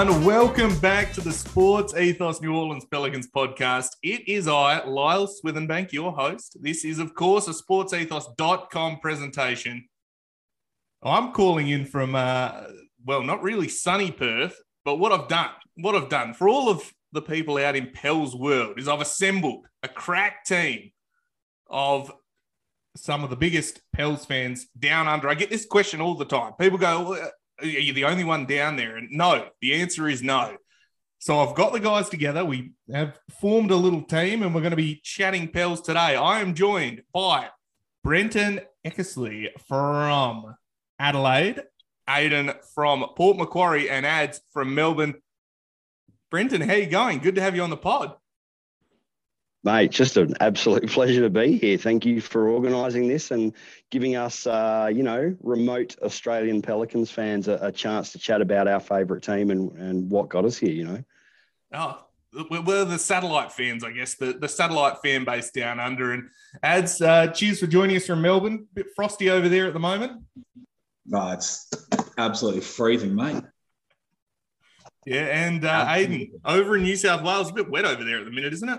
Everyone. Welcome back to the Sports Ethos New Orleans Pelicans podcast. It is I, Lyle Swithenbank, your host. This is, of course, a sportsethos.com presentation. I'm calling in from, uh, well, not really sunny Perth, but what I've done, what I've done for all of the people out in Pell's world is I've assembled a crack team of some of the biggest Pels fans down under. I get this question all the time. People go, are you the only one down there? And no, the answer is no. So I've got the guys together. We have formed a little team and we're going to be chatting Pels today. I am joined by Brenton Eckersley from Adelaide, Aidan from Port Macquarie, and Ads from Melbourne. Brenton, how you going? Good to have you on the pod. Mate, just an absolute pleasure to be here. Thank you for organising this and giving us, uh, you know, remote Australian Pelicans fans a, a chance to chat about our favourite team and, and what got us here, you know. Oh, we're the satellite fans, I guess, the, the satellite fan base down under. And ads, uh, cheers for joining us from Melbourne. A Bit frosty over there at the moment. No, it's absolutely freezing, mate. Yeah, and uh, Aidan, over in New South Wales, a bit wet over there at the minute, isn't it?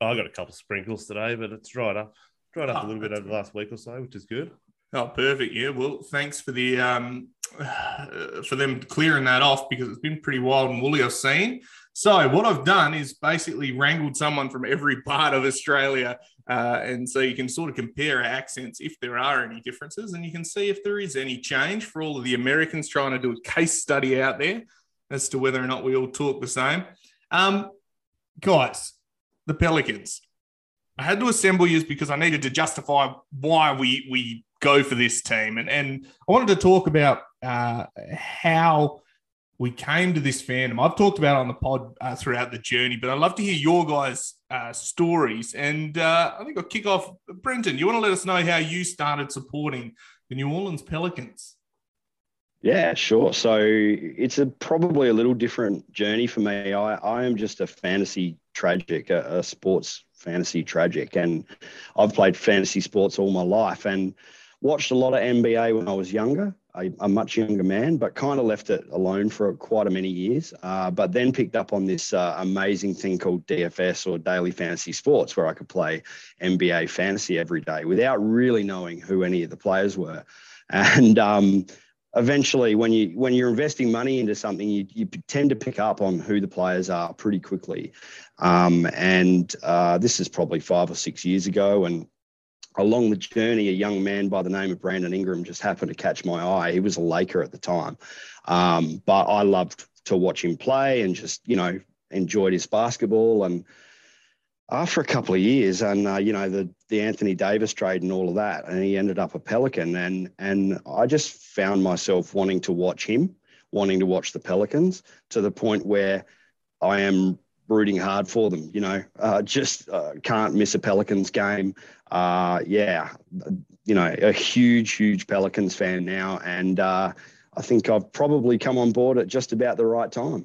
I got a couple of sprinkles today, but it's dried up, dried up oh, a little bit over the last week or so, which is good. Oh, perfect. Yeah. Well, thanks for the um, for them clearing that off because it's been pretty wild and woolly. I've seen. So what I've done is basically wrangled someone from every part of Australia, uh, and so you can sort of compare accents if there are any differences, and you can see if there is any change for all of the Americans trying to do a case study out there as to whether or not we all talk the same. Um, guys, the Pelicans. I had to assemble you because I needed to justify why we we go for this team, and and I wanted to talk about uh, how we came to this fandom. I've talked about on the pod uh, throughout the journey, but I'd love to hear your guys' uh, stories. And uh, I think I'll kick off. Brenton, you want to let us know how you started supporting the New Orleans Pelicans? Yeah, sure. So it's a probably a little different journey for me. I, I am just a fantasy tragic, a, a sports fantasy tragic, and I've played fantasy sports all my life and watched a lot of NBA when I was younger, a, much younger man, but kind of left it alone for quite a many years. Uh, but then picked up on this uh, amazing thing called DFS or Daily Fantasy Sports, where I could play NBA fantasy every day without really knowing who any of the players were. And um, eventually when you when you're investing money into something you, you tend to pick up on who the players are pretty quickly. Um, and uh, this is probably five or six years ago and along the journey a young man by the name of brandon ingram just happened to catch my eye. He was a laker at the time. Um, but i loved to watch him play and just you know enjoyed his basketball and after a couple of years and uh, you know the the Anthony Davis trade and all of that and he ended up a Pelican and and I just found myself wanting to watch him wanting to watch the Pelicans to the point where I am rooting hard for them you know. Uh, just uh, can't miss a Pelicans game. Uh, yeah you know a huge huge Pelicans fan now and uh, I think I've probably come on board at just about the right time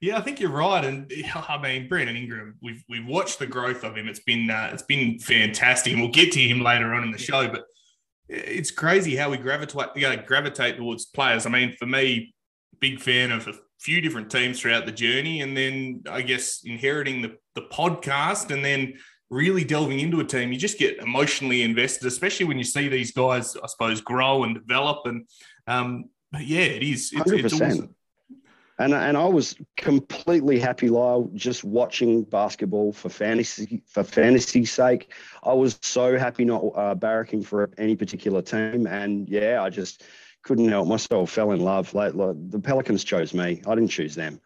yeah, I think you're right, and I mean Brandon Ingram. We've we've watched the growth of him. It's been uh, it's been fantastic, and we'll get to him later on in the show. But it's crazy how we gravitate you know, gravitate towards players. I mean, for me, big fan of a few different teams throughout the journey, and then I guess inheriting the the podcast, and then really delving into a team, you just get emotionally invested, especially when you see these guys, I suppose, grow and develop. And um, yeah, it is. It's, it's awesome. And, and I was completely happy, Lyle, just watching basketball for fantasy for fantasy's sake. I was so happy not uh, barracking for any particular team, and yeah, I just couldn't help myself. Fell in love. Like, like the Pelicans chose me. I didn't choose them.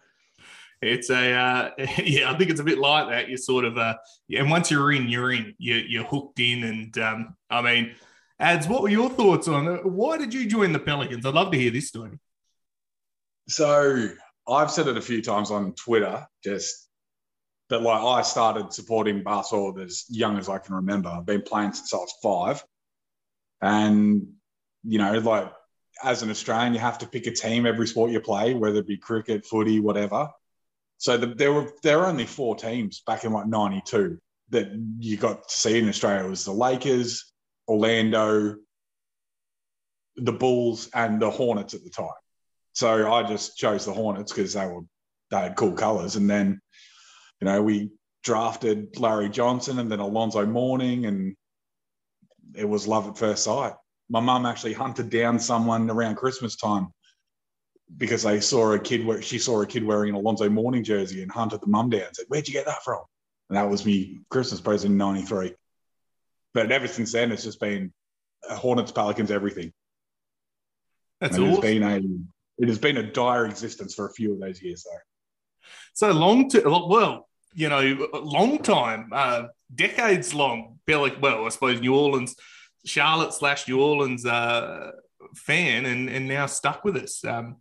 It's a uh, yeah, I think it's a bit like that. You sort of uh, and once you're in, you're in. You you're hooked in, and um, I mean, ads. What were your thoughts on it? Why did you join the Pelicans? I'd love to hear this story. So I've said it a few times on Twitter, just that like I started supporting basketball as young as I can remember. I've been playing since I was five, and you know, like as an Australian, you have to pick a team every sport you play, whether it be cricket, footy, whatever. So the, there were there were only four teams back in like '92 that you got to see in Australia. It was the Lakers, Orlando, the Bulls, and the Hornets at the time. So I just chose the Hornets because they were they had cool colours. And then, you know, we drafted Larry Johnson and then Alonzo Mourning, and it was love at first sight. My mum actually hunted down someone around Christmas time because they saw a kid where she saw a kid wearing an Alonzo Mourning jersey and hunted the mum down and said, Where'd you get that from? And that was me Christmas present in 93. But ever since then, it's just been Hornets, Pelicans, everything. That's and awesome. It's been a it has been a dire existence for a few of those years, though. So long to well, you know, long time, uh, decades long. Well, I suppose New Orleans, Charlotte slash New Orleans uh, fan, and and now stuck with us. Um,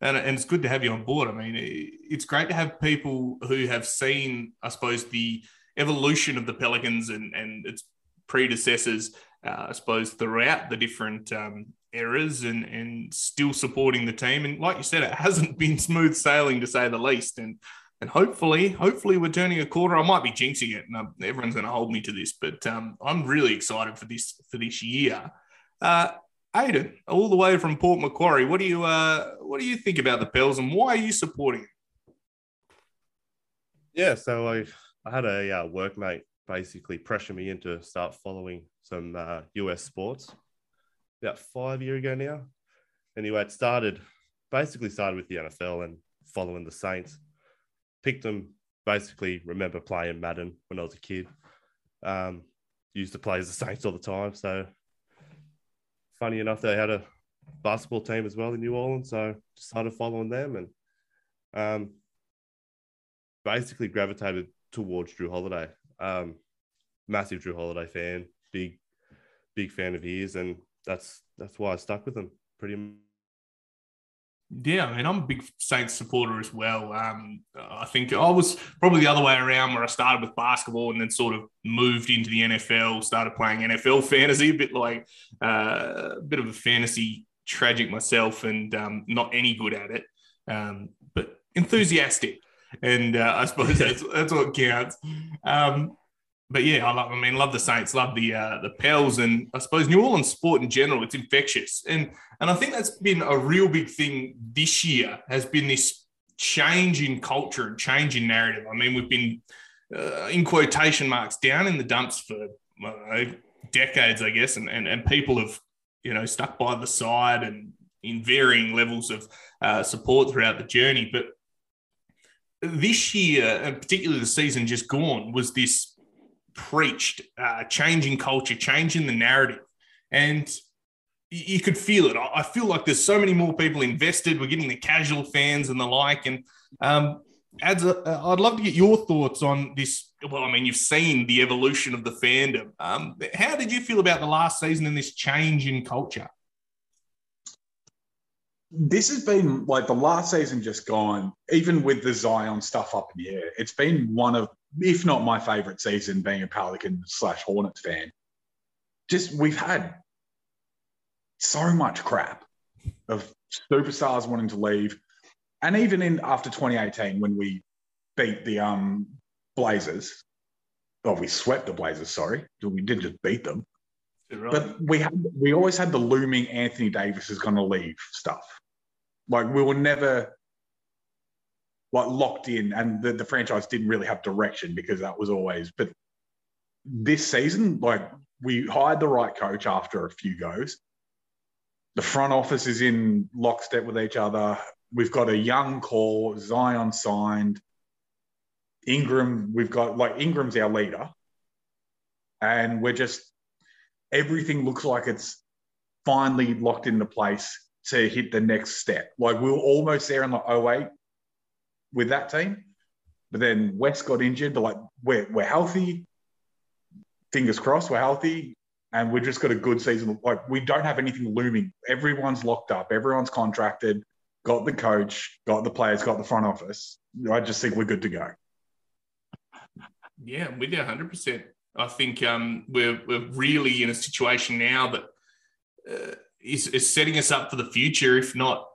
and, and it's good to have you on board. I mean, it's great to have people who have seen, I suppose, the evolution of the Pelicans and and its predecessors. Uh, I suppose throughout the different um, eras and and still supporting the team. And like you said, it hasn't been smooth sailing to say the least. And and hopefully, hopefully we're turning a corner. I might be jinxing it, and um, everyone's going to hold me to this, but um, I'm really excited for this for this year. Uh, Aidan, all the way from Port Macquarie, what do you uh, what do you think about the Pels, and why are you supporting it? Yeah, so I I had a uh, workmate basically pressure me into start following some uh, US sports about five year ago now. Anyway, it started basically started with the NFL and following the Saints. Picked them basically. Remember playing Madden when I was a kid. Um, used to play as the Saints all the time. So funny enough, they had a basketball team as well in New Orleans. So started following them and um, basically gravitated towards Jrue Holiday. Um, massive Jrue Holiday fan, big, big fan of his, and that's that's why I stuck with them pretty much. Yeah, I mean, I'm a big Saints supporter as well. Um, I think I was probably the other way around where I started with basketball and then sort of moved into the NFL, started playing NFL fantasy, a bit like uh, a bit of a fantasy tragic myself and um, not any good at it, um, but enthusiastic. And uh, I suppose that's, that's what counts. Um, but yeah, I love. I mean, love the Saints, love the uh, the Pels, and I suppose New Orleans sport in general. It's infectious, and and I think that's been a real big thing this year. Has been this change in culture and change in narrative. I mean, we've been uh, in quotation marks down in the dumps for know, decades, I guess, and, and and people have you know stuck by the side and in varying levels of uh, support throughout the journey, but. This year, and particularly the season just gone, was this preached, uh, changing culture, changing the narrative. And you could feel it. I feel like there's so many more people invested. We're getting the casual fans and the like. And um, as a, I'd love to get your thoughts on this. Well, I mean, you've seen the evolution of the fandom. Um, how did you feel about the last season and this change in culture? This has been like the last season just gone, even with the Zion stuff up in the air. It's been one of if not my favorite season, being a Pelican slash Hornets fan. Just we've had so much crap of superstars wanting to leave, and even in after 2018 when we beat the um Blazers, oh, we swept the Blazers. Sorry, we didn't just beat them, right. but we had we always had the looming Anthony Davis is going to leave stuff. Like we were never like locked in and the, the franchise didn't really have direction because that was always but this season like we hired the right coach after a few goes. The front office is in lockstep with each other. We've got a young core zion signed. Ingram we've got like ingram's our leader. And we're just everything looks like it's finally locked into place to hit the next step. Like we were almost there in like 08 with that team, but then West got injured. But like we're we're healthy. Fingers crossed, we're healthy, and we've just got a good season. Like we don't have anything looming. Everyone's locked up. Everyone's contracted. Got the coach. Got the players. Got the front office. I just think we're good to go. Yeah, I'm with you 100%. I think um, we're, we're really in a situation now that uh, is, is setting us up for the future, if not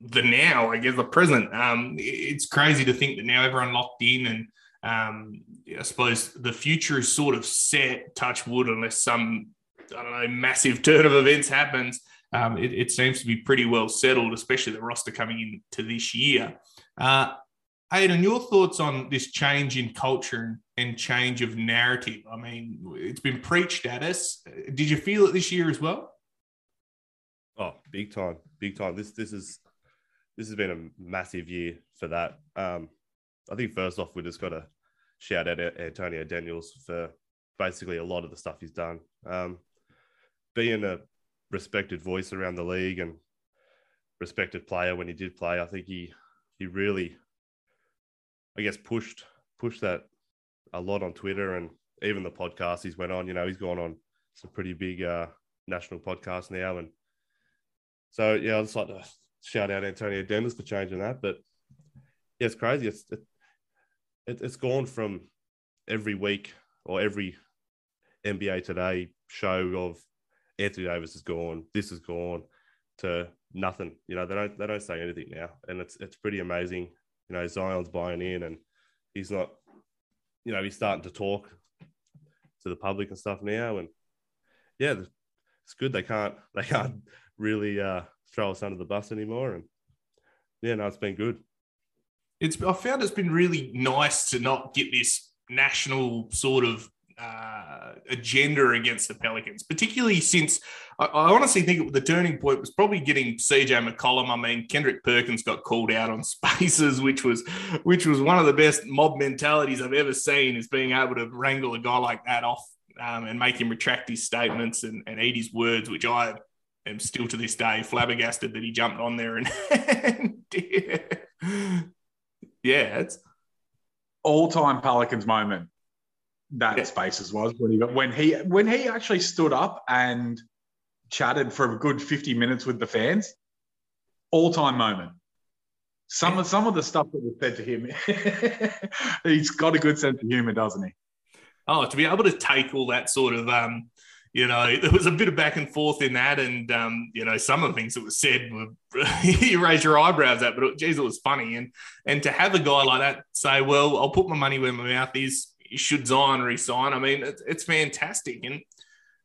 the now, I guess the present. Um, it's crazy to think that now everyone locked in and um, I suppose the future is sort of set, touch wood, unless some, I don't know, massive turn of events happens. Um, it, it, seems to be pretty well settled, especially the roster coming into this year. Uh, Aidan, your thoughts on this change in culture and change of narrative? I mean, it's been preached at us. Did you feel it this year as well? Oh, big time, big time. This this is this has been a massive year for that. Um, I think first off, we just got to shout out Antonio Daniels for basically a lot of the stuff he's done. Um, being a respected voice around the league and respected player when he did play, I think he he really, I guess, pushed pushed that a lot on Twitter and even the podcast he's went on. You know, he's gone on some pretty big uh, national podcasts now, and so yeah, I'd just like to shout out Antonio Daniels for changing that. But yeah, it's crazy. It's it, it, it's gone from every week or every NBA Today show of Anthony Davis is gone, this is gone, to nothing. You know, they don't they don't say anything now, and it's it's pretty amazing. You know, Zion's buying in, and he's not. You know, he's starting to talk to the public and stuff now, and yeah, it's good. They can't they can't really uh, throw us under the bus anymore. And yeah, no, it's been good. It's I found it's been really nice to not get this national sort of uh, agenda against the Pelicans, particularly since I, I, honestly think the turning point was probably getting CJ McCollum. I mean, Kendrick Perkins got called out on spaces, which was which was one of the best mob mentalities I've ever seen, is being able to wrangle a guy like that off um, and make him retract his statements and, and eat his words, which I am still to this day flabbergasted that he jumped on there and, and yeah, it's all time Pelicans moment. That yeah. Spaces was when he got, when he when he actually stood up and chatted for a good fifty minutes with the fans. All time moment. Some yeah. of some of the stuff that was said to him, he's got a good sense of humor, doesn't he? Oh, to be able to take all that sort of um, you know, there was a bit of back and forth in that, and um, you know, some of the things that was said were you raise your eyebrows at, but it, geez, it was funny. And and to have a guy like that say, "Well, I'll put my money where my mouth is," should Zion resign? I mean, it's, it's fantastic. And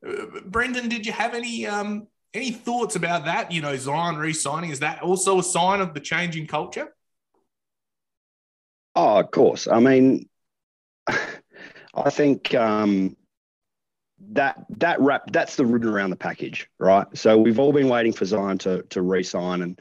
uh, Brenton, did you have any um, any thoughts about that? You know, Zion resigning is that also a sign of the changing culture? Oh, of course. I mean, I think. Um, that that wrap that's the ribbon around the package, right? So we've all been waiting for Zion to to re-sign, and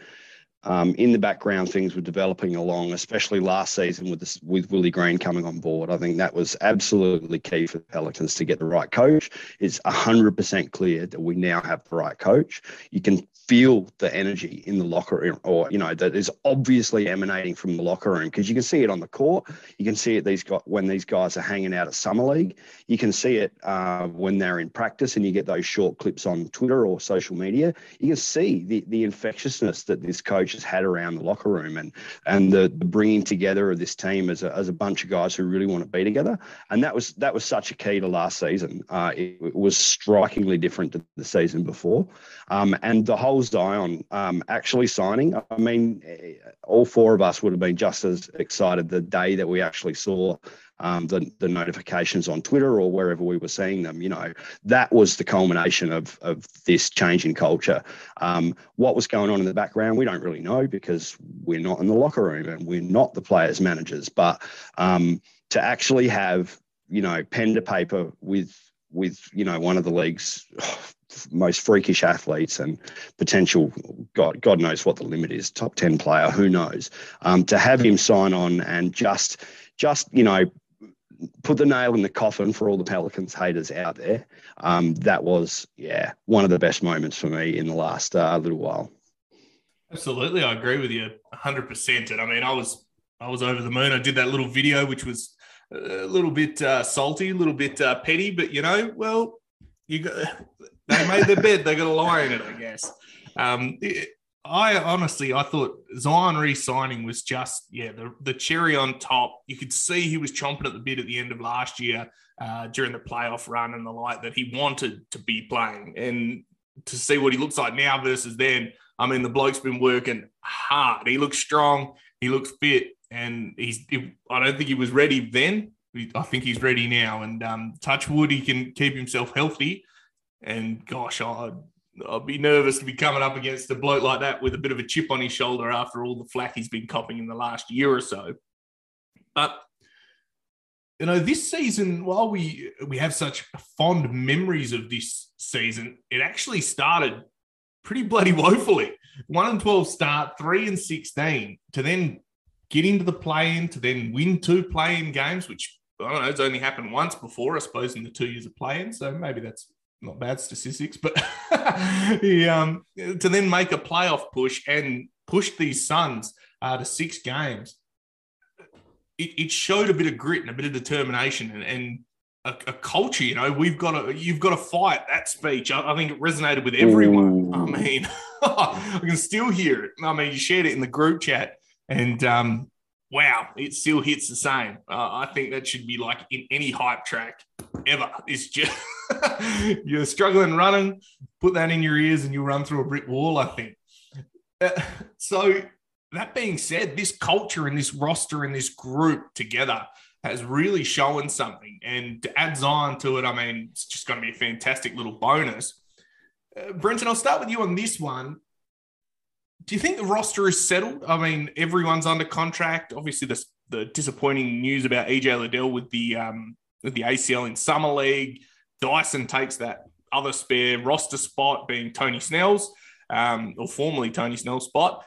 um, in the background things were developing along, especially last season with this with Willie Green coming on board. I think that was absolutely key for the Pelicans to get the right coach. It's hundred percent clear that we now have the right coach. You can feel the energy in the locker room, or you know that is obviously emanating from the locker room because you can see it on the court. You can see it these guys when these guys are hanging out at summer league. You can see it uh, when they're in practice, and you get those short clips on Twitter or social media. You can see the the infectiousness that this coach has had around the locker room, and and the, the bringing together of this team as a, as a bunch of guys who really want to be together. And that was that was such a key to last season. Uh, it, it was strikingly different to the season before, um, and the whole whole Zion um, actually signing, I mean, all four of us would have been just as excited the day that we actually saw um, the, the notifications on Twitter or wherever we were seeing them. You know, that was the culmination of, of this change in culture. Um, what was going on in the background, we don't really know because we're not in the locker room and we're not the players' managers. But um, to actually have, you know, pen to paper with with you know one of the league's most freakish athletes and potential God God knows what the limit is top ten player who knows um, to have him sign on and just just you know put the nail in the coffin for all the Pelicans haters out there. Um, that was yeah one of the best moments for me in the last uh, little while. Absolutely, I agree with you 100%. And I mean, I was I was over the moon. I did that little video, which was a little bit uh, salty, a little bit uh, petty, but you know, well, you got they made their bed, they got to lie in it, I guess. Um, it, I honestly, I thought Zion re-signing was just yeah the, the cherry on top. You could see he was chomping at the bit at the end of last year uh, during the playoff run and the like that he wanted to be playing, and to see what he looks like now versus then. I mean, the bloke's been working hard. He looks strong. He looks fit, and he's. I don't think he was ready then. I think he's ready now. And um, touch wood, he can keep himself healthy. And gosh, I I'd be nervous to be coming up against a bloke like that with a bit of a chip on his shoulder after all the flack he's been copping in the last year or so. But you know, this season, while we we have such fond memories of this season, it actually started pretty bloody woefully. One and twelve start, three and sixteen, to then get into the play-in, to then win two play-in games, which I don't know, it's only happened once before, I suppose, in the two years of play-in. So maybe that's not bad statistics, but he, um, to then make a playoff push and push these Suns uh, to six games, it, it, showed a bit of grit and a bit of determination and, and a, a, culture. You know, we've got to you've got to fight. That speech, I, I think it resonated with everyone. I mean, I can still hear it. I mean, you shared it in the group chat, and um, wow, it still hits the same. Uh, I think that should be like in any hype track ever. It's just you're struggling running, put that in your ears and you'll run through a brick wall, I think. Uh, so, that being said, this culture and this roster and this group together has really shown something. And to add Zion to it, I mean, it's just going to be a fantastic little bonus. Uh, Brenton, I'll start with you on this one do you think the roster is settled? I mean, everyone's under contract. Obviously, the, the disappointing news about EJ Liddell with the um, the ACL in summer league. Dyson takes that other spare roster spot, being Tony Snell's um, or formerly Tony Snell's spot.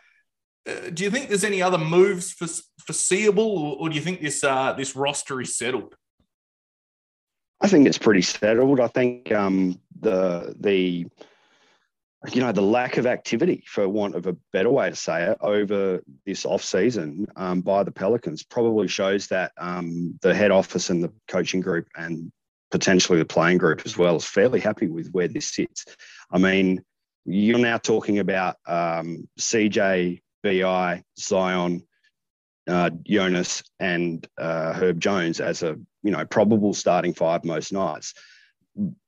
Uh, do you think there's any other moves for, foreseeable, or, or do you think this uh, this roster is settled? I think it's pretty settled. I think um, the the you know, the lack of activity, for want of a better way to say it, over this off season um, by the Pelicans probably shows that um, the head office and the coaching group and potentially the playing group as well is fairly happy with where this sits. I mean, you're now talking about um, CJ, BI, Zion, uh, Jonas, and uh, Herb Jones as a you know probable starting five most nights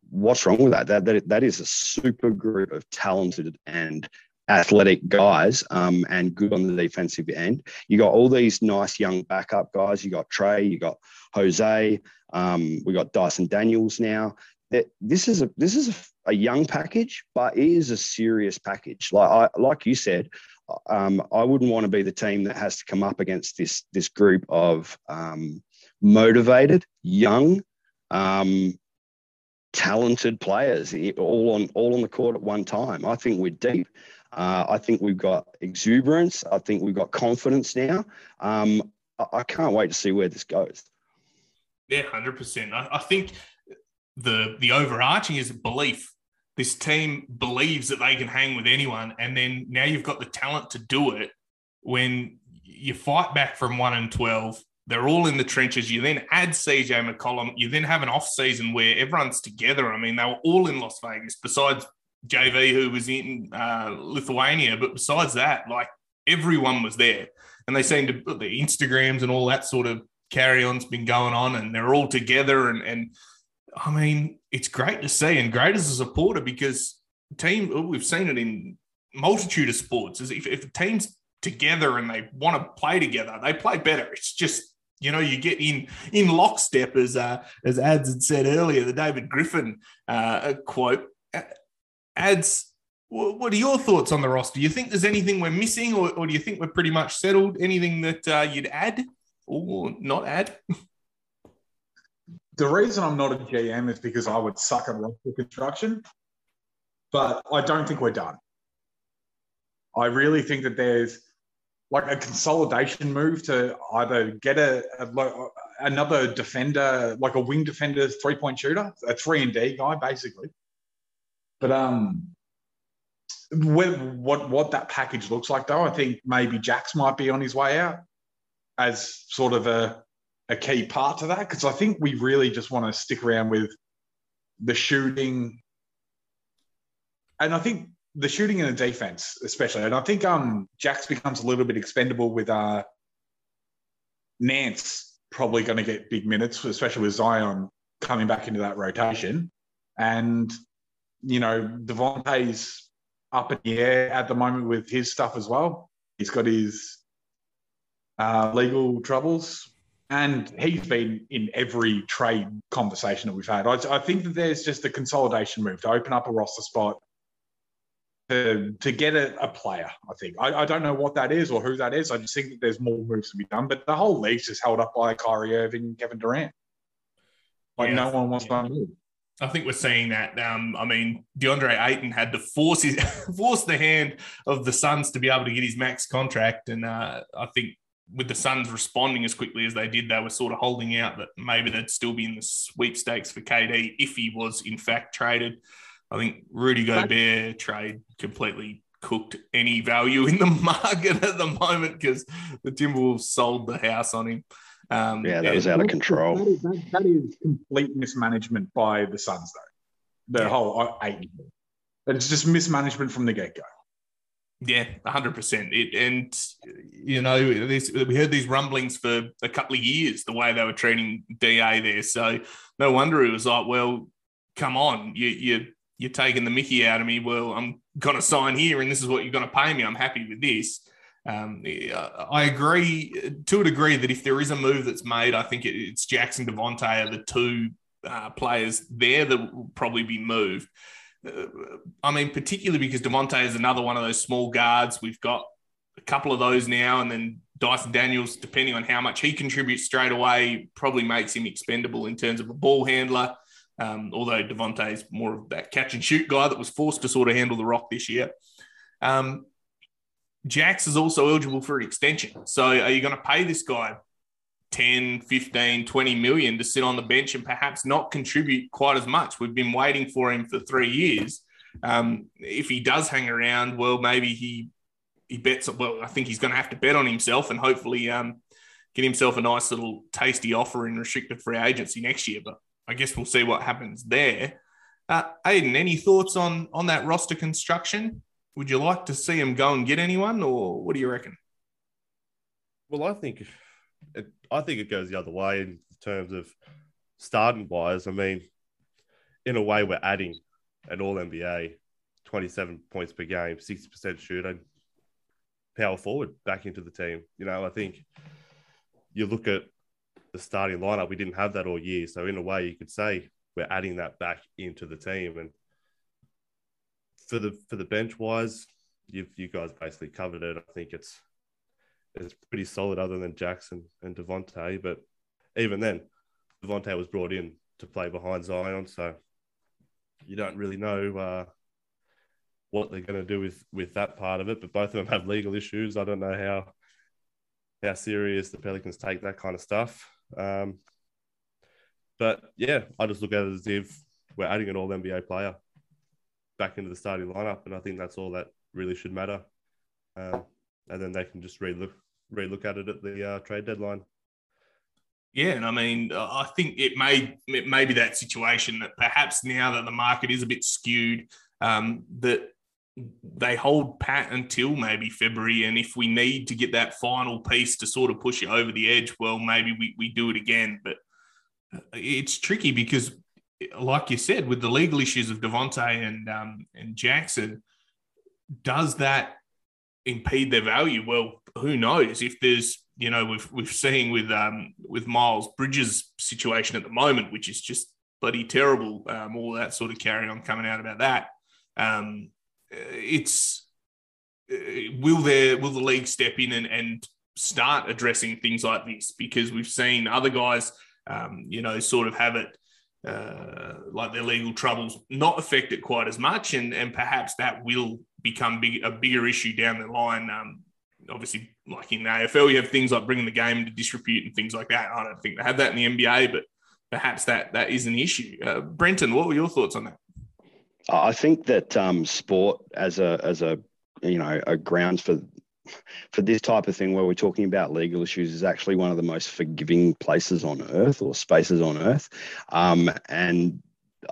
what's wrong with that? That, that? that is a super group of talented and athletic guys um, and good on the defensive end. You got all these nice young backup guys. You got Trey, you got Jose, um, we got Dyson Daniels now. This is a this is a, a, young package, but it is a serious package. Like I like you said, um, I wouldn't want to be the team that has to come up against this this group of um, motivated, young, um, talented players all on all on the court at one time. I think we're deep. Uh, I think we've got exuberance. I think we've got confidence now. Um, I, I, can't wait to see where this goes. Yeah, hundred percent. I, think the the overarching is belief. This team believes that they can hang with anyone, and then now you've got the talent to do it. When you fight back from one and twelve, they're all in the trenches. You then add CJ McCollum. You then have an off season where everyone's together. I mean, they were all in Las Vegas, besides JV, who was in uh, Lithuania. But besides that, like everyone was there. And they seem to, the Instagrams and all that sort of carry on's been going on, and they're all together. And, and I mean, it's great to see and great as a supporter because team, we've seen it in multitude of sports. Is if, if teams together and they want to play together, they play better. It's just you know, you get in in lockstep, as uh, as Ads had said earlier, the David Griffin uh, quote. Ads, what are your thoughts on the roster? Do you think there's anything we're missing, or, or do you think we're pretty much settled? Anything that uh, you'd add or not add? The reason I'm not a GM is because I would suck at roster construction, but I don't think we're done. I really think that there's like a consolidation move to either get a, a another defender, like a wing defender, three point shooter, a three and D guy, basically. But um, when, what what that package looks like, though, I think maybe Jax might be on his way out as sort of a a key part to that because I think we really just want to stick around with the shooting, and I think the shooting and the defense, especially. And I think um Jax becomes a little bit expendable with uh Nance probably going to get big minutes, especially with Zion coming back into that rotation. And you know, Devontae's up in the air at the moment with his stuff as well. He's got his uh, legal troubles, and he's been in every trade conversation that we've had. I, I, think that there's just a consolidation move to open up a roster spot to, to get a, a player. I think I, I, don't know what that is or who that is. I just think that there's more moves to be done. But the whole league's just held up by Kyrie Irving and Kevin Durant. Like yeah, no one wants yeah. to move. I think we're seeing that. Um, I mean, DeAndre Ayton had to force his force the hand of the Suns to be able to get his max contract, and uh, I think with the Suns responding as quickly as they did, they were sort of holding out that maybe they'd still be in the sweepstakes for KD if he was in fact traded. I think Rudy Gobert trade completely cooked any value in the market at the moment because the Timberwolves sold the house on him. Um, yeah, that was out of control. That is, that, that is, complete mismanagement by the Suns, though. The yeah. whole uh, eight. It's just mismanagement from the get go. Yeah, hundred percent. It and you know this, we heard these rumblings for a couple of years the way they were treating Da there. So no wonder it was like, well, come on, you you you're taking the Mickey out of me. Well, I'm gonna sign here, and this is what you're gonna pay me. I'm happy with this. Um, I agree to a degree that if there is a move that's made, I think it's Jaxson Devontae are the two uh, players there that will probably be moved. Uh, I mean, particularly because Devontae is another one of those small guards. We've got a couple of those now, and then Dyson Daniels, depending on how much he contributes straight away, probably makes him expendable in terms of a ball handler. Um, although Devontae is more of that catch and shoot guy that was forced to sort of handle the rock this year. Um, Jax is also eligible for an extension. So are you going to pay this guy 10, 15, 20 million to sit on the bench and perhaps not contribute quite as much? We've been waiting for him for three years. Um, if he does hang around, well, maybe he he bets. Well, I think he's going to have to bet on himself and hopefully um, get himself a nice little tasty offer in restricted free agency next year. But I guess we'll see what happens there. Uh, Aidan, any thoughts on on that roster construction? Would you like to see him go and get anyone, or what do you reckon? Well, I think it, I think it goes the other way in terms of starting wise. I mean, in a way, we're adding an All NBA, twenty-seven points per game, sixty percent shooting, power forward back into the team. You know, I think you look at the starting lineup. We didn't have that all year, so in a way, you could say we're adding that back into the team and for the for the bench wise, you you guys basically covered it. I think it's it's pretty solid, other than Jaxson and Devontae. But even then, Devontae was brought in to play behind Zion, so you don't really know uh, what they're going to do with with that part of it. But both of them have legal issues. I don't know how how serious the Pelicans take that kind of stuff. Um, but yeah, I just look at it as if we're adding an All NBA player back into the starting lineup, and I think that's all that really should matter. Um, and then they can just relook relook at it at the uh, trade deadline. Yeah, and I mean, I think it may it may be that situation that perhaps now that the market is a bit skewed, um, that they hold pat until maybe February, and if we need to get that final piece to sort of push it over the edge, well, maybe we, we do it again. But uh, it's tricky because like you said, with the legal issues of Devonte and um, and Jaxson, does that impede their value? Well, who knows? If there's you know we've we've seen with um, with Miles Bridges situation at the moment, which is just bloody terrible. Um, all that sort of carry on coming out about that. Um, it's uh, will there will the league step in and, and start addressing things like this because we've seen other guys, um, you know, sort of have it uh, like their legal troubles not affect it quite as much, and and perhaps that will become big, a bigger issue down the line. Um, obviously, like in the AFL, you have things like bringing the game into disrepute and things like that. I don't think they have that in the NBA, but perhaps that that is an issue. Uh, Brenton, what were your thoughts on that? I think that um, sport as a as a you know a grounds for for this type of thing where we're talking about legal issues is actually one of the most forgiving places on earth or spaces on earth um, and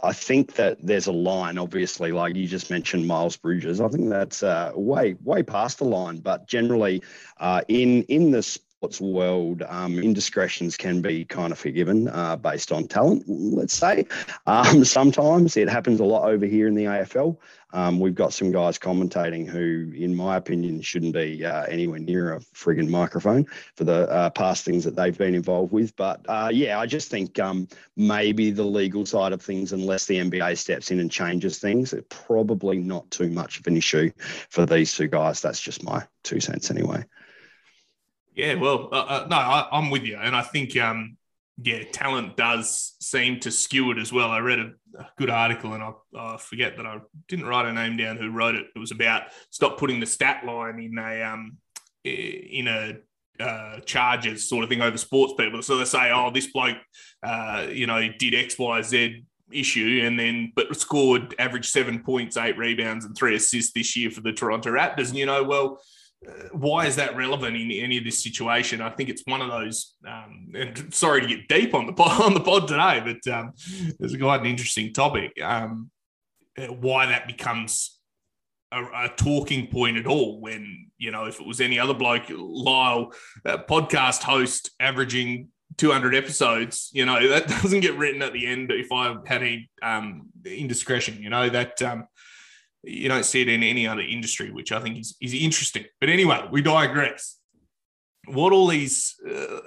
I think that there's a line, obviously, like you just mentioned, Miles Bridges. I think that's uh, way way past the line. But generally, uh, in in the sports world, um, indiscretions can be kind of forgiven uh, based on talent. Let's say um, sometimes it happens a lot over here in the AFL. Um, we've got some guys commentating who, in my opinion, shouldn't be uh, anywhere near a frigging microphone for the uh, past things that they've been involved with. But uh, yeah, I just think um, maybe the legal side of things, unless the NBA steps in and changes things, it's probably not too much of an issue for these two guys. That's just my two cents anyway. Yeah, well, uh, uh, no, I, am with you, and I think um, yeah, talent does seem to skew it as well. I read a, good article, and I, I, forget that I didn't write a name down who wrote it. It was about stop putting the stat line in a um in a uh, charges sort of thing over sports people. So they say, oh, this bloke, uh, you know, did X, Y, Z issue, and then but scored average seven points, eight rebounds, and three assists this year for the Toronto Raptors. And you know, well why is that relevant in any of this situation? I think it's one of those. Um, and sorry to get deep on the pod, on the pod today, but um, it's quite an interesting topic. Um, why that becomes a, a, talking point at all? When you know, if it was any other bloke, Lyle, podcast host, averaging 200 episodes, you know, that doesn't get written at the end. If I had any um, indiscretion, you know that um, you don't see it in any other industry, which I think is, is interesting. But anyway, we digress. What all these uh,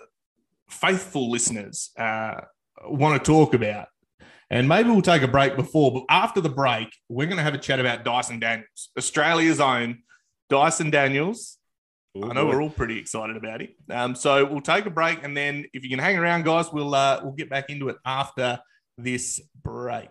faithful listeners uh, want to talk about, and maybe we'll take a break before, but after the break, we're going to have a chat about Dyson Daniels, Australia's own Dyson Daniels. Ooh, I know boy. we're all pretty excited about it. Um, so we'll take a break, and then if you can hang around, guys, we'll uh, we'll get back into it after this break.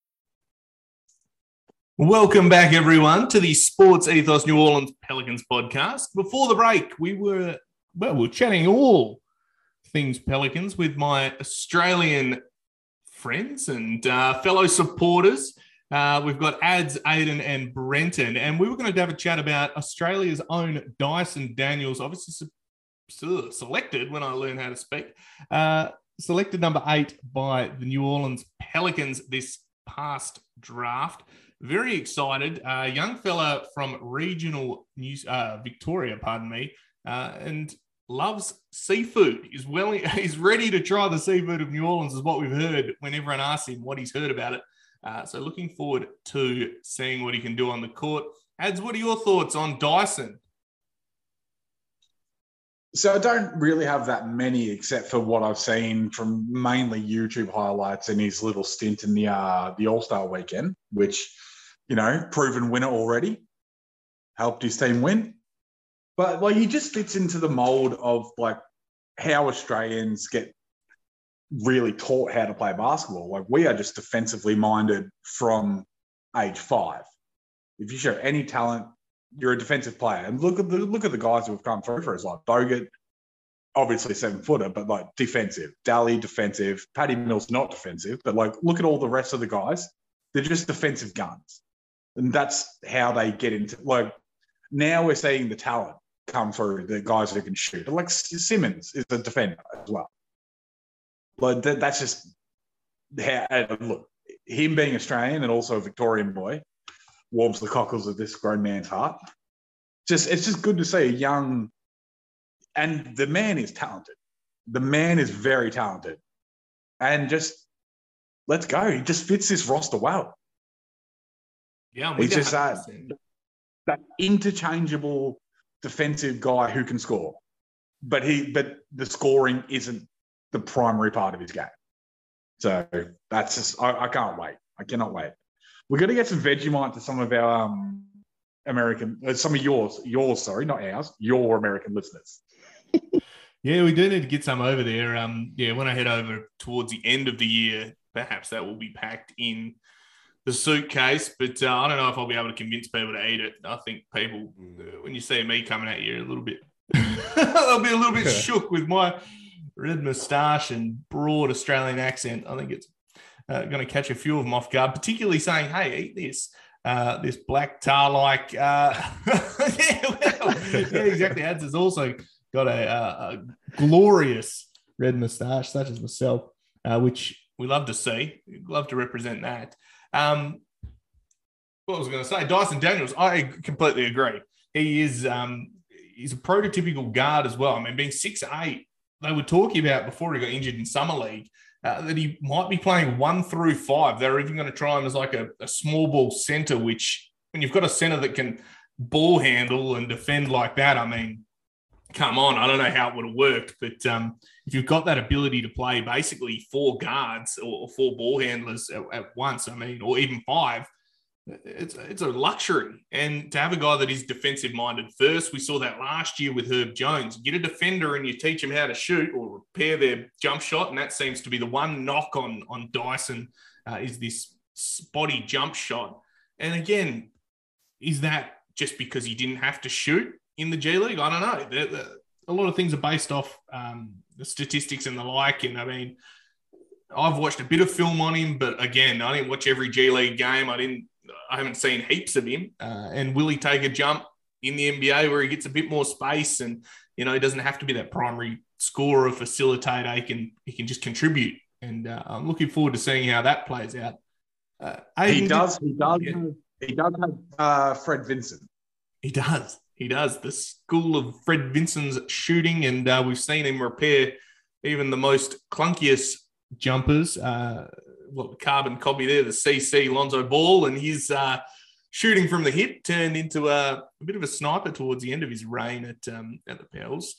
Welcome back, everyone, to the Sports Ethos New Orleans Pelicans podcast. Before the break, we were well, we are chatting all things Pelicans with my Australian friends and uh, fellow supporters. Uh, we've got Ads, Aidan, and Brenton, and we were going to have a chat about Australia's own Dyson Daniels, obviously selected when I learn how to speak. Uh, selected number eight by the New Orleans Pelicans this past draft. Very excited. Uh, young fella from regional News, uh, Victoria, pardon me, uh, and loves seafood. Is well, he's ready to try the seafood of New Orleans, is what we've heard when everyone asks him what he's heard about it. Uh, so looking forward to seeing what he can do on the court. Ads, what are your thoughts on Dyson? So I don't really have that many, except for what I've seen from mainly YouTube highlights and his little stint in the uh, the All Star weekend, which you know, proven winner already, helped his team win. But like he just fits into the mold of like how Australians get really taught how to play basketball. Like we are just defensively minded from age five. If you show any talent, you're a defensive player. And look at the look at the guys who have come through for us, like Bogut, obviously seven footer, but like defensive. Delly defensive. Patty Mills not defensive, but like look at all the rest of the guys. They're just defensive guns and that's how they get into like now we're seeing the talent come through the guys who can shoot. Like Simmons is a defender as well. But that, that's just how look him being Australian and also a Victorian boy warms the cockles of this grown man's heart. Just it's just good to see a young and the man is talented. The man is very talented. And just let's go. He just fits this roster well. Yeah, he's just that, that interchangeable defensive guy who can score, but he but the scoring isn't the primary part of his game. So that's just I, I can't wait. I cannot wait. We're going to get some Vegemite to some of our um, American, uh, some of yours, yours, sorry, not ours, your American listeners. yeah, we do need to get some over there. Um, yeah, when I head over towards the end of the year, perhaps that will be packed in the suitcase. But uh, I don't know if I'll be able to convince people to eat it. I think people, uh, when you see me coming at you, a little bit, they'll be a little bit shook with my red moustache and broad Australian accent. I think it's uh, going to catch a few of them off guard, particularly saying, "Hey, eat this." Uh, this black tar like, uh, yeah, well, yeah, exactly. Ads has also got a, a, a, glorious red moustache, such as myself, uh, which we love to see. We love to represent that. Um, what was I going to say? Dyson Daniels, I completely agree. He is um, he's a prototypical guard as well. I mean, being six eight, they were talking about before he got injured in summer league uh, that he might be playing one through five. They're even going to try him as like a, a small ball center, which when you've got a center that can ball handle and defend like that, I mean, come on, I don't know how it would have worked, but um, if you've got that ability to play basically four guards or, four ball handlers at, at, once, I mean, or even five, it's it's a luxury. And to have a guy that is defensive minded first, we saw that last year with Herb Jones. Get a defender and you teach them how to shoot or repair their jump shot, and that seems to be the one knock on on Dyson uh, is this spotty jump shot. And again, is that just because he didn't have to shoot in the G League? I don't know. They're, they're, a lot of things are based off um, the statistics and the like. And I mean, I've watched a bit of film on him, but again, I didn't watch every G League game. I didn't I haven't seen heaps of him. Uh, and will he take a jump in the NBA where he gets a bit more space and you know he doesn't have to be that primary scorer, facilitator. He can he can just contribute. And uh, I'm looking forward to seeing how that plays out. Uh, he does. He does. Yeah. He does have uh, Fred Vinson. He does. He does. The school of Fred Vinson's shooting, and uh, we've seen him repair even the most clunkiest jumpers. Uh, what carbon copy there, the CC Lonzo Ball, and his uh, shooting from the hip turned into a, a, bit of a sniper towards the end of his reign at um, at the Pels.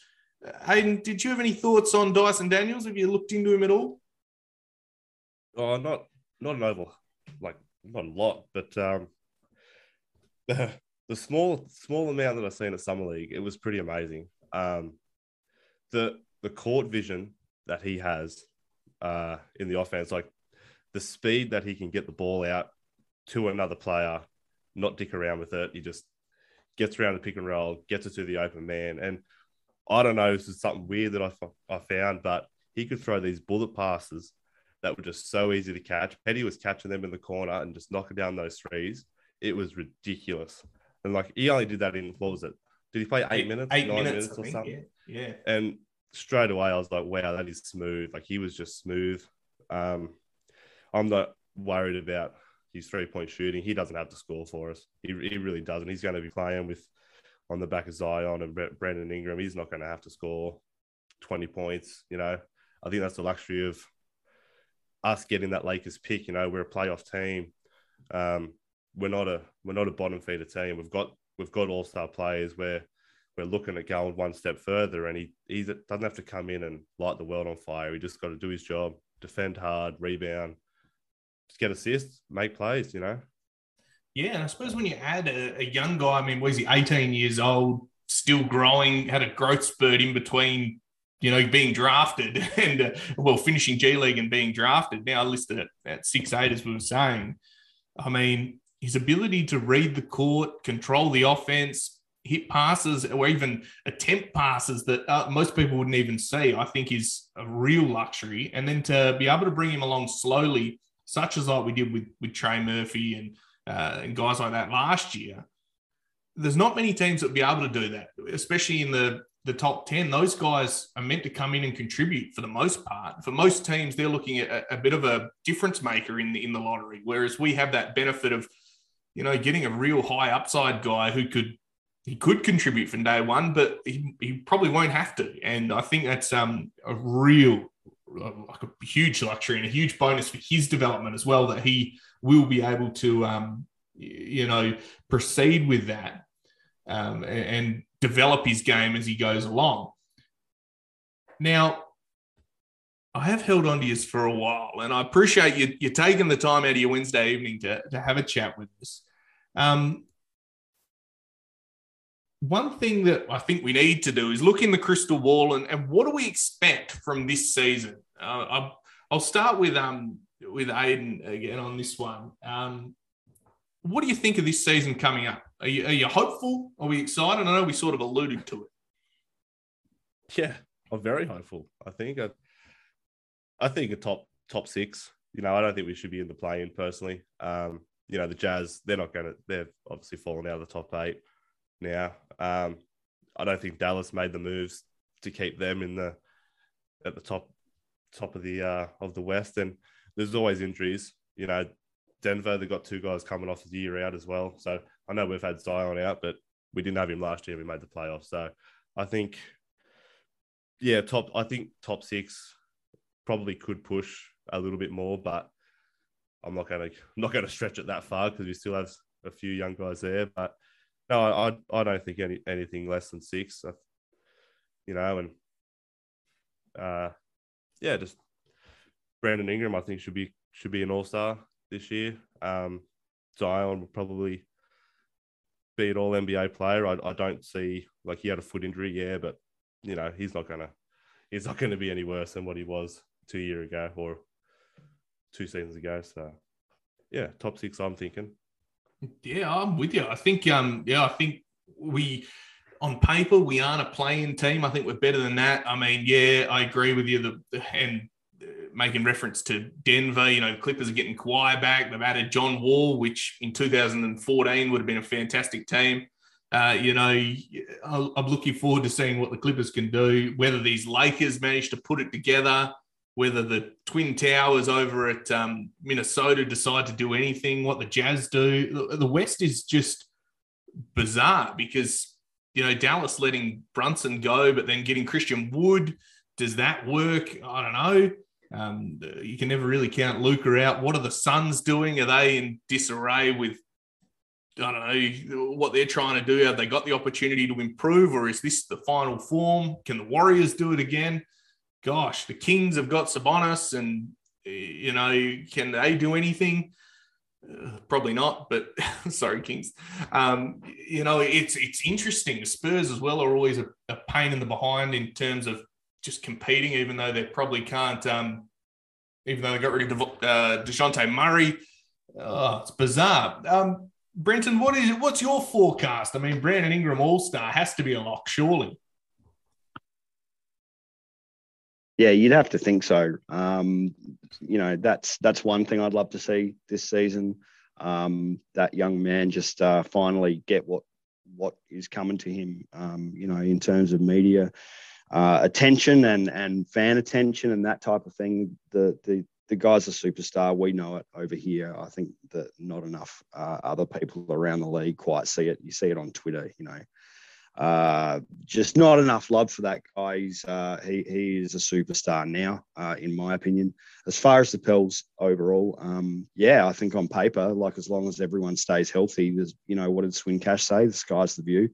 Uh, Hayden, did you have any thoughts on Dyson Daniels? Have you looked into him at all? Oh, not not an oval, like not a lot, but um, the, small small amount that I've seen at summer league, it was pretty amazing. Um, the the court vision that he has uh, in the offense, like the speed that he can get the ball out to another player, not dick around with it. He just gets around the pick and roll, gets it to the open man. And I don't know, this is something weird that I, I found, but he could throw these bullet passes that were just so easy to catch. Petty was catching them in the corner and just knocking down those threes. It was ridiculous. And like he only did that in what was it? Did he play eight, eight minutes, eight minutes, minutes or think, something? Yeah. yeah. And straight away I was like, wow, that is smooth. Like he was just smooth. Um, I'm not worried about his three point shooting. He doesn't have to score for us. He, he really doesn't. He's going to be playing with on the back of Zion and Brandon Ingram. He's not going to have to score 20 points. You know, I think that's the luxury of us getting that Lakers pick. You know, we're a playoff team. Um, we're not a we're not a bottom feeder team. We've got we've got all star players where we're looking at going one step further, and he he doesn't have to come in and light the world on fire. He just got to do his job, defend hard, rebound, just get assists, make plays, you know? Yeah, and I suppose when you add a, a young guy, I mean, was he 18 years old, still growing, had a growth spurt in between, you know, being drafted and, uh, well, finishing G League and being drafted, now listed at, at six eight, as we were saying. I mean, his ability to read the court, control the offense, hit passes, or even attempt passes that uh, most people wouldn't even see, I think is a real luxury. And then to be able to bring him along slowly such as like we did with with Trey Murphy and uh, and guys like that last year. There's not many teams that would be able to do that, especially in the the top 10 those guys are meant to come in and contribute for the most part for most teams they're looking at a, a, bit of a difference maker in the in the lottery whereas we have that benefit of you know getting a real high upside guy who could he could contribute from day one but he, he probably won't have to. And i think that's um a real like a huge luxury and a huge bonus for his development as well that he will be able to um, you know proceed with that um, and, and develop his game as he goes along. Now I have held on to you for a while, and I appreciate you you taking the time out of your Wednesday evening to, to have a chat with us. Um, one thing that I think we need to do is look in the crystal ball and, and what do we expect from this season? Uh, I'll, I'll, start with um with Aidan again on this one. Um, what do you think of this season coming up? Are you, are you hopeful? Are we excited? I know we sort of alluded to it. Yeah, I'm very hopeful. I think I, I think a top top six. You know, I don't think we should be in the play-in personally. Um, you know, the Jazz, they're not going to. They've obviously fallen out of the top eight now. Um, I don't think Dallas made the moves to keep them in the at the top top of the uh, of the West. And there's always injuries. You know, Denver, they've got two guys coming off the year out as well. So I know we've had Zion out, but we didn't have him last year. We made the playoffs. So I think, yeah, top. I think top six probably could push a little bit more, but I'm not going to not going to stretch it that far because we still have a few young guys there. But no, I I don't think any anything less than six. You know, and uh, yeah, just Brandon Ingram. I think should be should be an all star this year. Um, Zion will probably be an all NBA player. I, I don't see like he had a foot injury, yeah, but you know he's not gonna he's not gonna be any worse than what he was two year ago or two seasons ago. So yeah, top six. I'm thinking. Yeah, I'm with you. I think um yeah, I think we on paper we aren't a playing team. I think we're better than that. I mean, yeah, I agree with you. The and uh, making reference to Denver, you know, Clippers are getting Kawhi back. They've added John Wall, which in 2014 would have been a fantastic team. Uh, you know, I'm looking forward to seeing what the Clippers can do. Whether these Lakers manage to put it together, whether the Twin Towers over at um, Minnesota decide to do anything, what the Jazz do. The West is just bizarre because, you know, Dallas letting Brunson go, but then getting Christian Wood. Does that work? I don't know. Um, you can never really count Luka out. What are the Suns doing? Are they in disarray with, I don't know, what they're trying to do? Have they got the opportunity to improve, or is this the final form? Can the Warriors do it again? Gosh, the Kings have got Sabonis, and you know, can they do anything? Uh, probably not, but sorry, Kings. Um, you know, it's it's interesting. Spurs as well are always a, a, pain in the behind in terms of just competing, even though they probably can't. Um, even though they got rid of uh, Dejounte Murray, oh, it's bizarre. Um, Brenton, what is what's your forecast? I mean, Brandon Ingram All Star has to be a lock, surely. Yeah, you'd have to think so. Um, you know, that's that's one thing I'd love to see this season. Um, that young man just uh, finally get what what is coming to him. Um, you know, in terms of media uh, attention and and fan attention and that type of thing. The the the guy's a superstar. We know it over here. I think that not enough uh, other people around the league quite see it. You see it on Twitter. You know, uh, just not enough love for that guy. He's uh, he he is a superstar now, uh, in my opinion. As far as the Pels overall, um, yeah, I think on paper, like as long as everyone stays healthy, there's you know what did Swin Cash say? The sky's the view.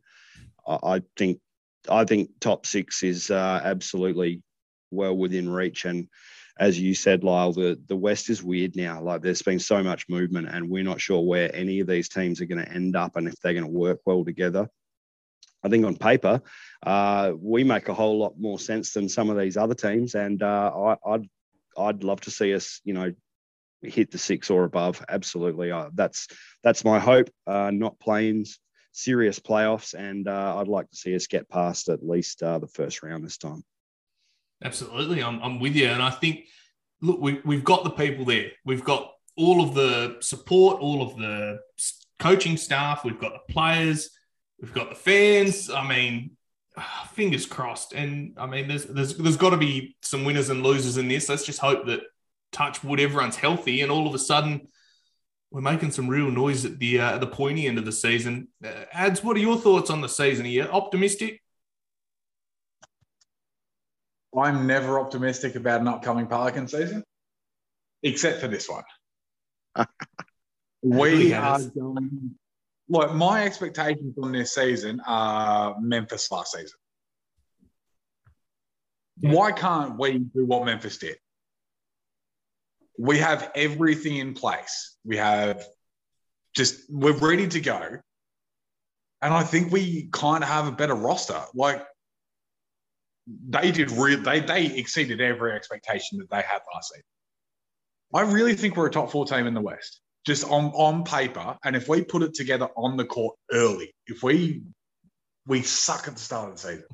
I, I think I think top six is uh, absolutely well within reach and. As you said, Lyle, the, the West is weird now. Like there's been so much movement, and we're not sure where any of these teams are going to end up and if they're going to work well together. I think on paper, uh, we make a whole lot more sense than some of these other teams, and uh, I, would I'd love to see us, you know, hit the six or above. Absolutely, uh, that's that's my hope. Uh, not planes, serious playoffs, and uh, I'd like to see us get past at least uh, the first round this time. Absolutely, I'm, I'm with you, and I think look, we, we've got the people there. We've got all of the support, all of the coaching staff. We've got the players We've got the fans. I mean, fingers crossed. And I mean, there's there's there's got to be some winners and losers in this. Let's just hope that touch wood everyone's healthy, and all of a sudden we're making some real noise at the uh, the pointy end of the season. Uh, Ads, what are your thoughts on the season? Are you optimistic? I'm never optimistic about an upcoming Pelican season, except for this one. we are going Look, my expectations on this season are Memphis last season. Yeah. Why can't we do what Memphis did? we have everything in place. We have just we're ready to go. And I think we kind of have a better roster. Like they did real they they exceeded every expectation that they had last season. I really think we're a top four team in the West, just on, on paper. And if we put it together on the court early, if we we suck at the start of the season.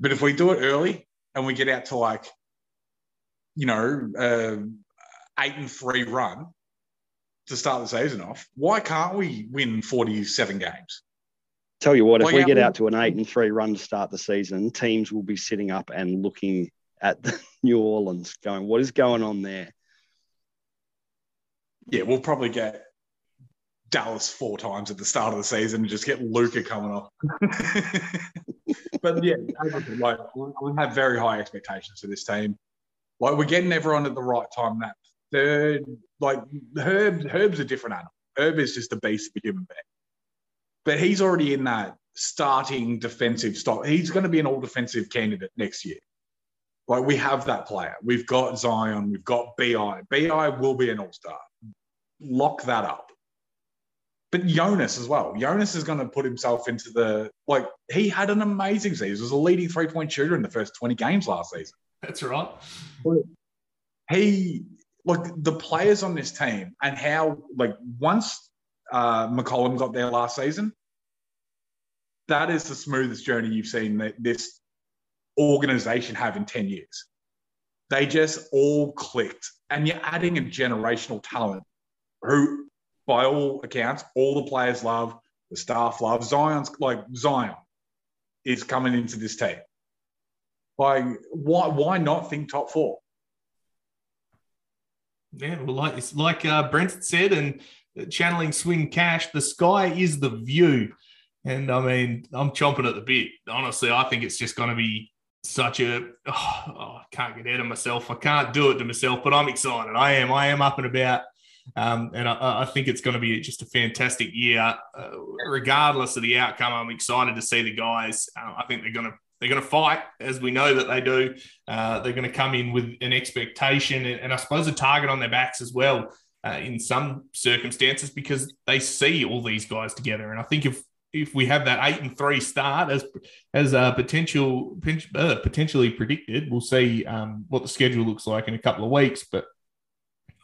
But if we do it early and we get out to like, you know, uh, eight and three run to start the season off, why can't we win 47 games? Tell you what, if we get out to an eight and three run to start the season, teams will be sitting up and looking at the New Orleans, going, "What is going on there?" Yeah, we'll probably get Dallas four times at the start of the season and just get Luka coming off. but yeah, like I have very high expectations for this team. Like we're getting everyone at the right time. That third, like Herb, Herb's a different animal. Herb is just a beast of a human being. But he's already in that starting defensive stop. He's going to be an all defensive candidate next year. Like we have that player. We've got Zion. We've got Bi. Bi will be an all star. Lock that up. But Jonas as well. Jonas is going to put himself into the like. He had an amazing season. He was a leading three point shooter in the first twenty games last season. That's right. He like the players on this team and how like once uh, McCollum got there last season, that is the smoothest journey you've seen that this organization have in ten years. They just all clicked, and you're adding a generational talent who, by all accounts, all the players love, the staff love. Zion's like Zion is coming into this team. Like, why why not think top four? Yeah, well, like like uh, Brent said, and channeling Swin Cash, the sky is the view. And I mean, I'm chomping at the bit. Honestly, I think it's just going to be such a. Oh, I can't get out of myself. I can't do it to myself, but I'm excited. I am. I am up and about. Um, and I, I think it's going to be just a fantastic year, uh, regardless of the outcome. I'm excited to see the guys. Uh, I think they're going to they're going to fight, as we know that they do. Uh, they're going to come in with an expectation and, and I suppose a target on their backs as well uh, in some circumstances because they see all these guys together. And I think if if we have that eight and three start as as uh, potential uh, potentially predicted, we'll see um, what the schedule looks like in a couple of weeks. But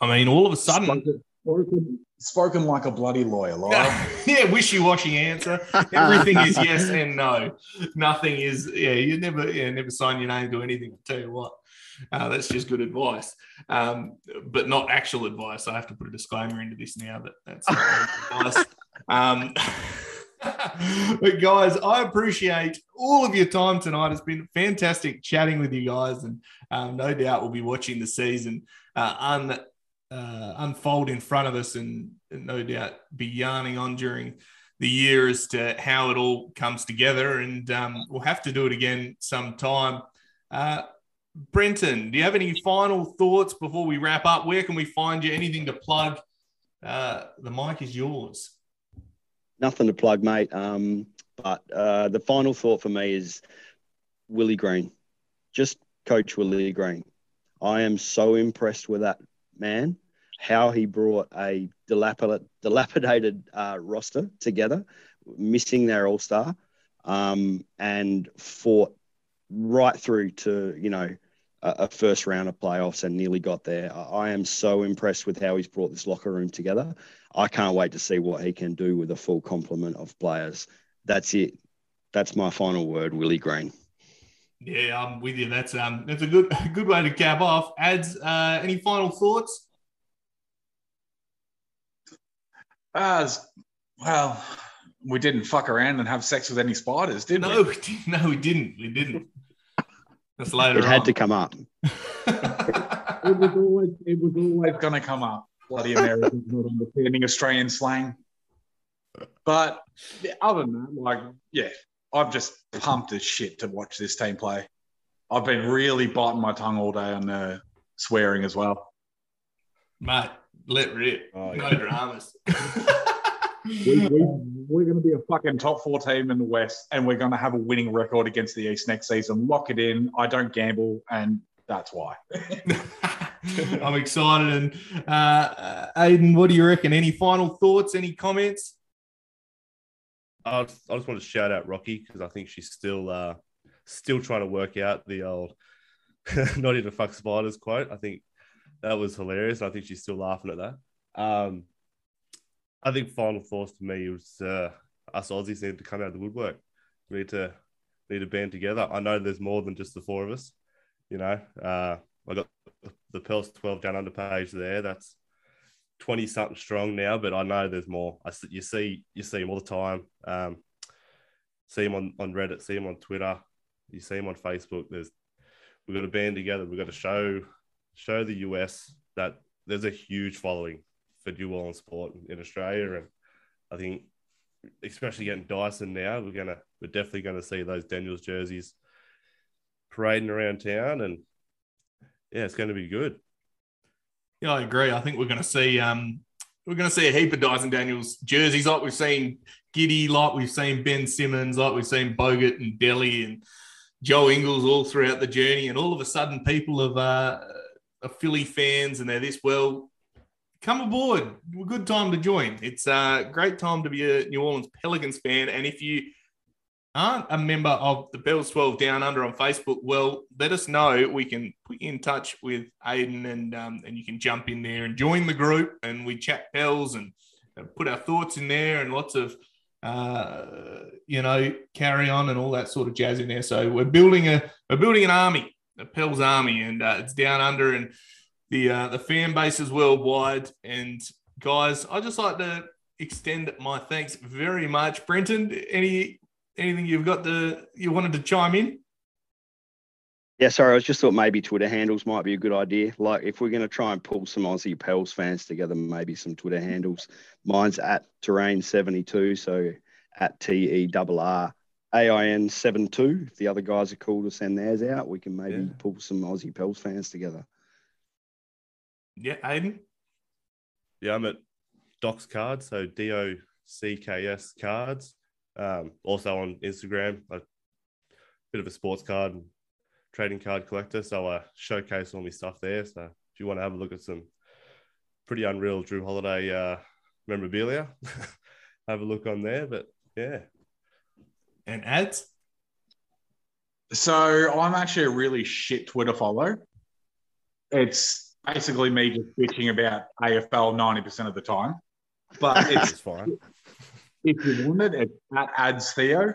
I mean, all of a sudden, Spoken, spoken, spoken like a bloody lawyer, Lyle. yeah, wishy-washy answer. Everything is yes and no. Nothing is. Yeah, you never. Yeah, never sign your name to anything. I tell you what, uh, that's just good advice, um, but not actual advice. I have to put a disclaimer into this now that that's not advice. Um, but guys, I appreciate all of your time tonight. It's been fantastic chatting with you guys, and um, no doubt we'll be watching the season uh, un, uh, unfold in front of us, and, no doubt be yarning on during the year as to how it all comes together. And um, we'll have to do it again sometime. Uh, Brenton, do you have any final thoughts before we wrap up? Where can we find you? Anything to plug? Uh, the mic is yours. Nothing to plug, mate. Um, but uh, the final thought for me is Willie Green. Just coach Willie Green. I am so impressed with that man. How he brought a dilapidate, dilapidated uh, roster together, missing their all star, um, and fought right through to you know a, a first round of playoffs and nearly got there. I, I am so impressed with how he's brought this locker room together. I can't wait to see what he can do with a full complement of players. That's it. That's my final word, Willie Green. Yeah, I'm with you. That's um, that's a good a good way to cap off. Ads, uh, any final thoughts? As well, we didn't fuck around and have sex with any spiders, did No, we? we didn't. no, we didn't. We didn't. That's later. It had on. to come up. It was always, it was always going to come up. Bloody Americans not understanding Australian slang. But other than that, like, yeah, I've just pumped as shit to watch this team play. I've been really biting my tongue all day on the swearing as well. Mate, let rip. Oh, no dramas. We, we, we're going to be a fucking top four team in the West, and we're going to have a winning record against the East next season. Lock it in. I don't gamble, and that's why. I'm excited. And uh, Aidan, what do you reckon? Any final thoughts? Any comments? I just, want to shout out Rocky because I think she's still uh, still trying to work out the old "not even fuck spiders" quote. I think that was hilarious. I think she's still laughing at that. Um, I think final thoughts to me was uh, us Aussies need to come out of the woodwork. We need to need to band together. I know there's more than just the four of us. You know, uh, I got the Pels 12 down under page there. That's 20 something strong now, but I know there's more. I you see you see them all the time. Um, see them on, on Reddit, see them on Twitter, you see them on Facebook. There's we've got to band together. We've got to show show the US that there's a huge following for New Orleans sport in Australia, and I think especially getting Dyson now, we're gonna we're definitely to see those Daniels jerseys parading around town, and yeah, it's to be good. Yeah, I agree. I think we're going to see um, we're going to see a heap of Dyson Daniels jerseys, like we've seen Giddey, like we've seen Ben Simmons, like we've seen Bogut and Delly and Joe Ingles all throughout the journey. And all of a sudden, people have uh, are Philly fans, and they're this well. Come aboard. A good time to join. It's a great time to be a New Orleans Pelicans fan. And if you aren't a member of the Pels 12 Down Under on Facebook, well, let us know. We can put you in touch with Aidan and um, and you can jump in there and join the group and we chat Pels and put our thoughts in there and lots of, uh, you know, carry on and all that sort of jazz in there. So we're building a, we're building an army, a Pels army and uh, it's Down Under and the, uh, the fan base is worldwide. And guys, I just like to extend my thanks very much. Brenton, any anything you've got to you wanted to chime in? Yeah, sorry, I was just thought maybe Twitter handles might be a good idea. Like if we're going to try and pull some Aussie Pels fans together, maybe some Twitter handles. Mine's at Terrain72, so at T E R R A I N 72. If the other guys are cool to send theirs out, we can maybe yeah. pull some Aussie Pels fans together. Yeah, Aidan? Yeah, I'm at Docks Cards, so D O C K S Cards. Um, also on Instagram, a bit of a sports card and trading card collector. So I showcase all my stuff there. So if you want to have a look at some pretty unreal Jrue Holiday uh, memorabilia, have a look on there. But yeah. And ads? So I'm actually a really shit Twitter follow. It's basically me just bitching about AFL 90% of the time. But it's fine if you want it, it's at ads Theo.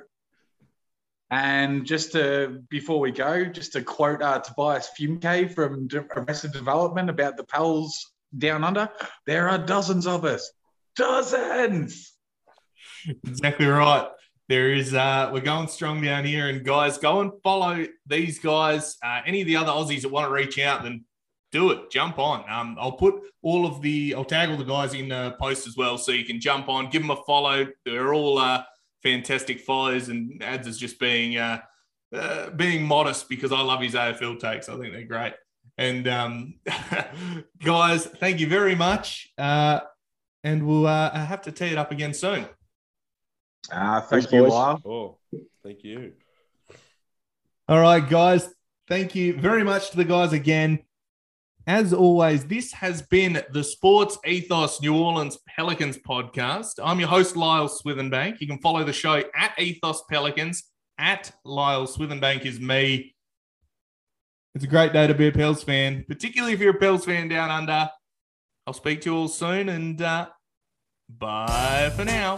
And just to before we go, just to quote uh, Tobias Fünke from Arrested Development about the pals down under, there are dozens of us, dozens. Exactly right. There is. Uh, we're going strong down here, and guys, go and follow these guys. Uh, any of the other Aussies that want to reach out, then do it. Jump on. Um, I'll put all of the, I'll tag all the guys in the post as well, so you can jump on, give them a follow. They're all uh, fantastic follows, and ads is just being uh, uh, being modest because I love his AFL takes. I think they're great. And um, guys, thank you very much. Uh, and we'll uh, have to tee it up again soon. Ah, thank Thanks, you, Lyle. Oh, thank you. All right, guys. Thank you very much to the guys again. As always, this has been the Sports Ethos New Orleans Pelicans podcast. I'm your host, Lyle Swithenbank. You can follow the show at Ethos Pelicans. At Lyle Swithenbank is me. It's a great day to be a Pels fan, particularly if you're a Pels fan down under. I'll speak to you all soon and uh, bye for now.